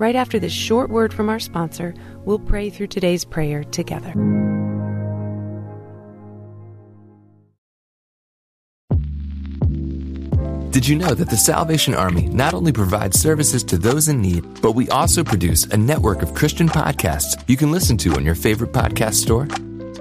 Right after this short word from our sponsor, we'll pray through today's prayer together. Did you know that the Salvation Army not only provides services to those in need, but we also produce a network of Christian podcasts you can listen to on your favorite podcast store?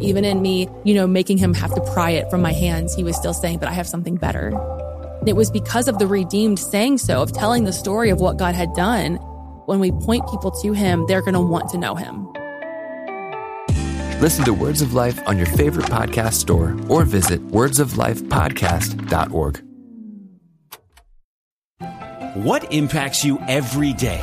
Even in me, you know, making him have to pry it from my hands, he was still saying, but I have something better. It was because of the redeemed saying so, of telling the story of what God had done. When we point people to him, they're going to want to know him. Listen to Words of Life on your favorite podcast store or visit wordsoflifepodcast.org. What impacts you every day?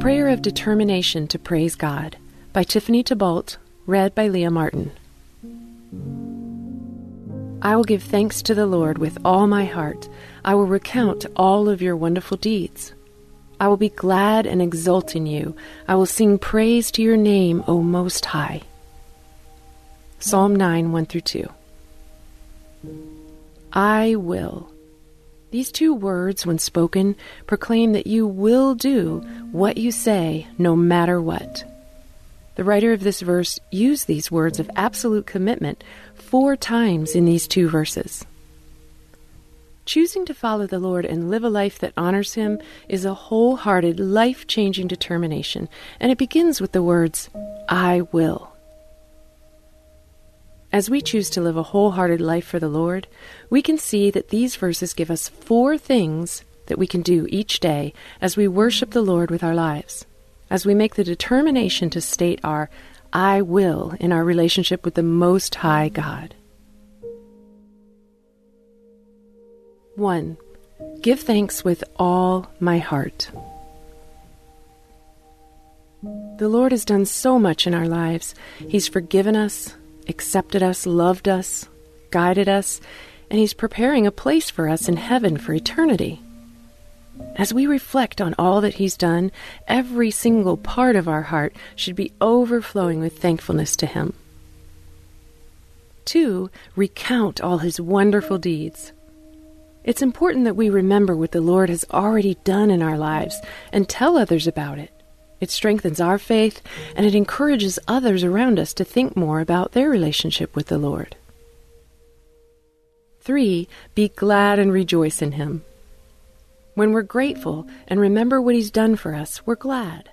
Prayer of Determination to Praise God by Tiffany Tybalt, read by Leah Martin. I will give thanks to the Lord with all my heart. I will recount all of your wonderful deeds. I will be glad and exult in you. I will sing praise to your name, O Most High. Psalm 9 1 through 2. I will. These two words, when spoken, proclaim that you will do what you say no matter what. The writer of this verse used these words of absolute commitment four times in these two verses. Choosing to follow the Lord and live a life that honors Him is a wholehearted, life changing determination, and it begins with the words, I will. As we choose to live a wholehearted life for the Lord, we can see that these verses give us four things that we can do each day as we worship the Lord with our lives, as we make the determination to state our I will in our relationship with the Most High God. 1. Give thanks with all my heart. The Lord has done so much in our lives. He's forgiven us, accepted us, loved us, guided us, and He's preparing a place for us in heaven for eternity. As we reflect on all that He's done, every single part of our heart should be overflowing with thankfulness to Him. 2. Recount all His wonderful deeds. It's important that we remember what the Lord has already done in our lives and tell others about it. It strengthens our faith and it encourages others around us to think more about their relationship with the Lord. 3. Be glad and rejoice in Him. When we're grateful and remember what He's done for us, we're glad.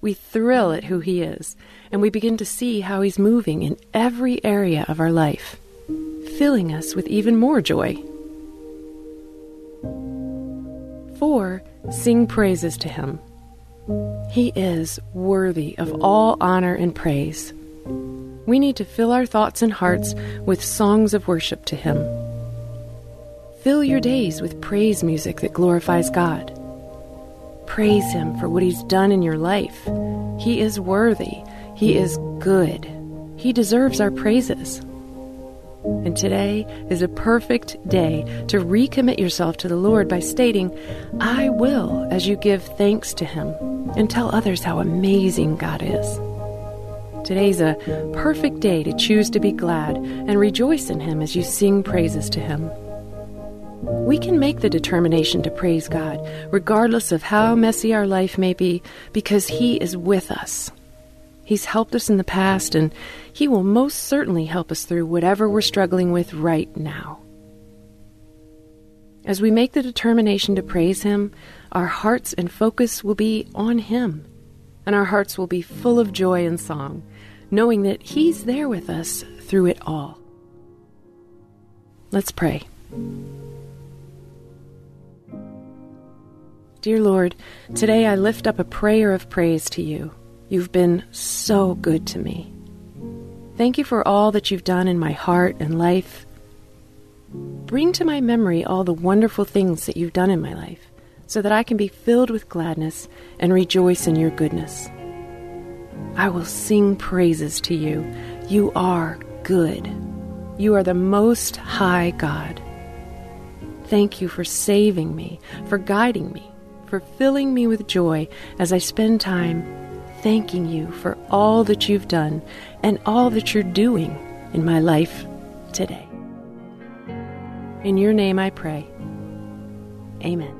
We thrill at who He is, and we begin to see how He's moving in every area of our life, filling us with even more joy. 4. Sing praises to Him. He is worthy of all honor and praise. We need to fill our thoughts and hearts with songs of worship to Him. Fill your days with praise music that glorifies God. Praise Him for what He's done in your life. He is worthy. He is good. He deserves our praises. And today is a perfect day to recommit yourself to the Lord by stating, I will, as you give thanks to Him and tell others how amazing God is. Today's a perfect day to choose to be glad and rejoice in Him as you sing praises to Him. We can make the determination to praise God, regardless of how messy our life may be, because He is with us. He's helped us in the past, and He will most certainly help us through whatever we're struggling with right now. As we make the determination to praise Him, our hearts and focus will be on Him, and our hearts will be full of joy and song, knowing that He's there with us through it all. Let's pray. Dear Lord, today I lift up a prayer of praise to you. You've been so good to me. Thank you for all that you've done in my heart and life. Bring to my memory all the wonderful things that you've done in my life so that I can be filled with gladness and rejoice in your goodness. I will sing praises to you. You are good. You are the most high God. Thank you for saving me, for guiding me, for filling me with joy as I spend time thanking you for all that you've done and all that you're doing in my life today. In your name I pray. Amen.